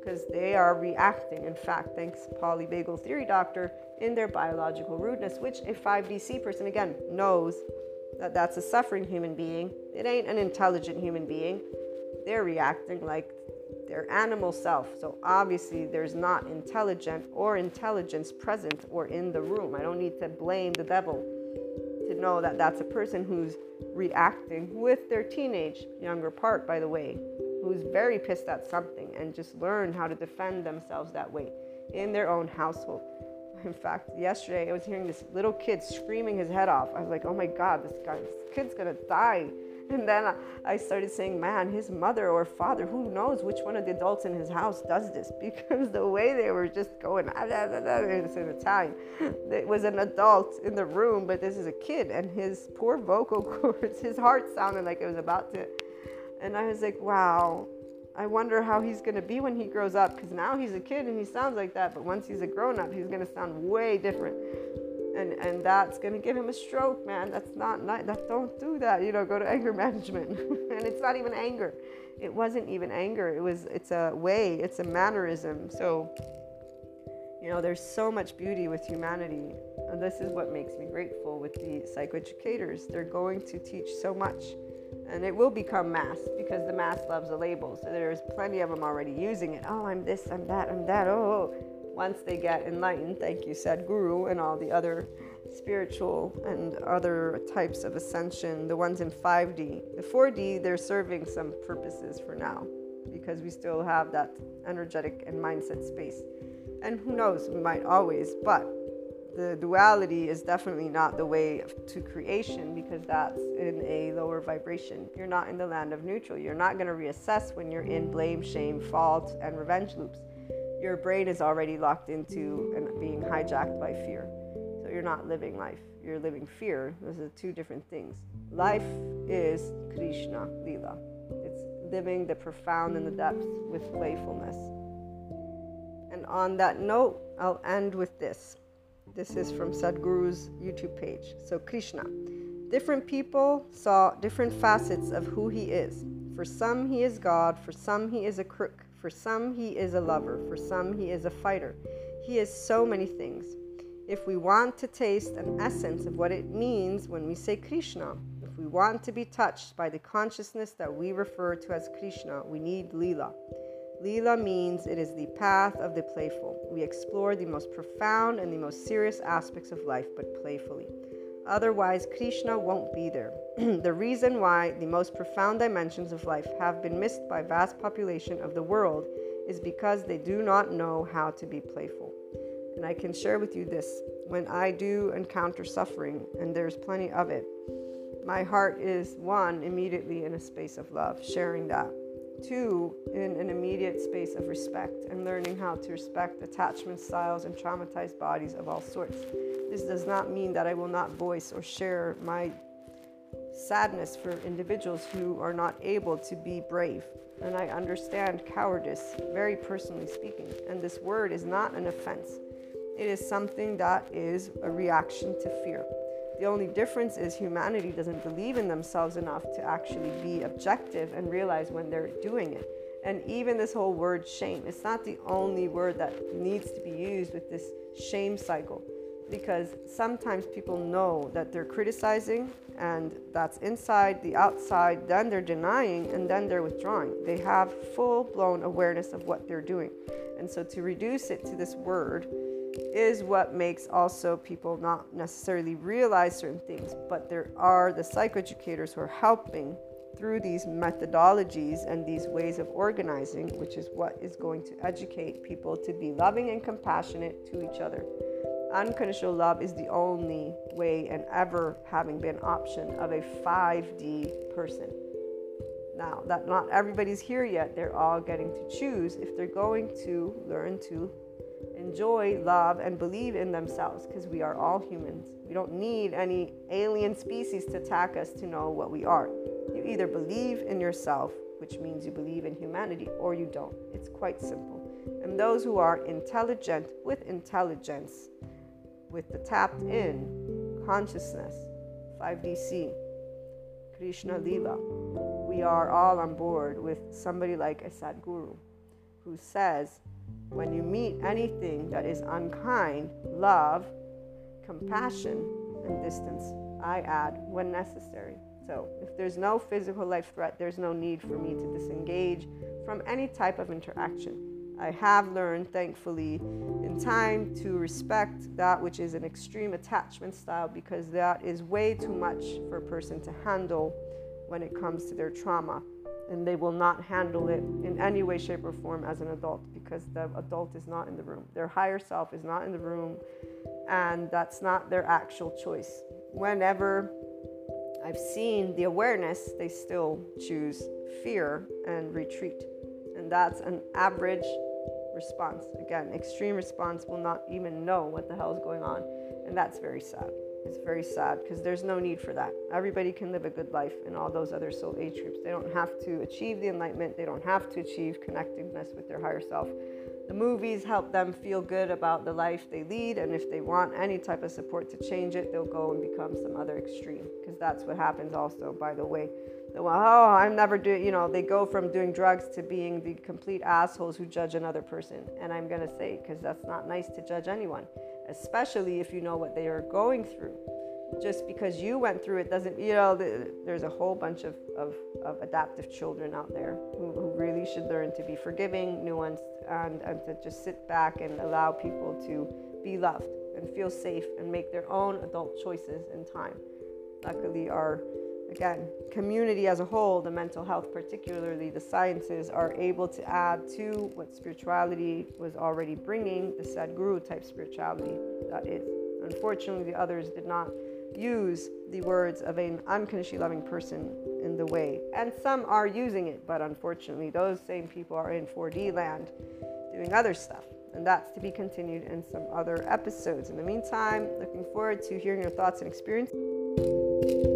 because they are reacting. In fact, thanks polyvagal theory doctor, in their biological rudeness, which a 5DC person again knows that that's a suffering human being. It ain't an intelligent human being. They're reacting like their animal self. So obviously, there's not intelligent or intelligence present or in the room. I don't need to blame the devil to know that that's a person who's reacting with their teenage younger part, by the way, who's very pissed at something and just learn how to defend themselves that way in their own household. In fact, yesterday I was hearing this little kid screaming his head off. I was like, oh my God, this guy, this kid's gonna die. and then I started saying, man, his mother or father, who knows which one of the adults in his house does this? Because the way they were just going, ah, it's in Italian. It was an adult in the room, but this is a kid, and his poor vocal cords, his heart sounded like it was about to. And I was like, wow, I wonder how he's going to be when he grows up because now he's a kid and he sounds like that, but once he's a grown up, he's going to sound way different. And and that's going to give him a stroke man. That's not, not that don't do that you know go to anger management. And it's not even anger. It wasn't even anger. It was it's a way it's a mannerism. So you know there's so much beauty with humanity and this is what makes me grateful with the psychoeducators. They're going to teach so much and it will become mass because the mass loves a label so there's plenty of them already using it oh i'm this i'm that i'm that oh, oh, oh. once they get enlightened, thank you, Sadhguru, and all the other spiritual and other types of ascension, the ones in 5D. The 4D, they're serving some purposes for now because we still have that energetic and mindset space. And who knows, we might always, but the duality is definitely not the way to creation because that's in a lower vibration. You're not in the land of neutral. You're not going to reassess when you're in blame, shame, fault, and revenge loops your brain is already locked into and being hijacked by fear. So you're not living life, you're living fear. Those are two different things. Life is Krishna, Lila. It's living the profound and the depths with playfulness. And on that note, I'll end with this. This is from Sadhguru's YouTube page. So, Krishna. Different people saw different facets of who he is. For some, he is God. For some, he is a crook. For some, he is a lover. For some, he is a fighter. He is so many things. If we want to taste an essence of what it means when we say Krishna, if we want to be touched by the consciousness that we refer to as Krishna, we need Lila. Lila means it is the path of the playful. We explore the most profound and the most serious aspects of life, but playfully. Otherwise, Krishna won't be there. the reason why the most profound dimensions of life have been missed by vast population of the world is because they do not know how to be playful. And I can share with you this when I do encounter suffering, and there's plenty of it, my heart is one, immediately in a space of love, sharing that. Two, in an immediate space of respect and learning how to respect attachment styles and traumatized bodies of all sorts. This does not mean that I will not voice or share my sadness for individuals who are not able to be brave. And I understand cowardice, very personally speaking. And this word is not an offense, it is something that is a reaction to fear. The only difference is humanity doesn't believe in themselves enough to actually be objective and realize when they're doing it. And even this whole word shame, it's not the only word that needs to be used with this shame cycle. Because sometimes people know that they're criticizing and that's inside the outside then they're denying and then they're withdrawing. They have full blown awareness of what they're doing. And so to reduce it to this word is what makes also people not necessarily realize certain things but there are the psychoeducators who are helping through these methodologies and these ways of organizing which is what is going to educate people to be loving and compassionate to each other unconditional love is the only way and ever having been option of a 5D person. Now, that not everybody's here yet, they're all getting to choose if they're going to learn to enjoy, love, and believe in themselves because we are all humans. We don't need any alien species to attack us to know what we are. You either believe in yourself, which means you believe in humanity, or you don't. It's quite simple. And those who are intelligent with intelligence with the tapped in consciousness, 5DC, Krishna Lila. We are all on board with somebody like a Sadhguru who says, when you meet anything that is unkind, love, compassion, and distance, I add when necessary. So, if there's no physical life threat, there's no need for me to disengage from any type of interaction. I have learned, thankfully, in time to respect that which is an extreme attachment style because that is way too much for a person to handle when it comes to their trauma. And they will not handle it in any way, shape, or form as an adult because the adult is not in the room. Their higher self is not in the room, and that's not their actual choice. Whenever I've seen the awareness, they still choose fear and retreat. And that's an average response. Again, extreme response will not even know what the hell is going on. And that's very sad. It's very sad because there's no need for that. Everybody can live a good life in all those other soul age groups. They don't have to achieve the enlightenment, they don't have to achieve connectedness with their higher self. The movies help them feel good about the life they lead, and if they want any type of support to change it, they'll go and become some other extreme because that's what happens, also, by the way. Well, oh, I'm never doing, you know, they go from doing drugs to being the complete assholes who judge another person. And I'm going to say, because that's not nice to judge anyone especially if you know what they are going through. Just because you went through it doesn't, you know, there's a whole bunch of, of, of adaptive children out there who, who, really should learn to be forgiving, nuanced, and, and to just sit back and allow people to be loved and feel safe and make their own adult choices in time. Luckily, our again, community as a whole, the mental health, particularly the sciences, are able to add to what spirituality was already bringing, the Sadhguru type spirituality that is. Unfortunately, the others did not use the words of an unconditionally loving person in the way. And some are using it, but unfortunately, those same people are in 4D land doing other stuff. And that's to be continued in some other episodes. In the meantime, looking forward to hearing your thoughts and experiences.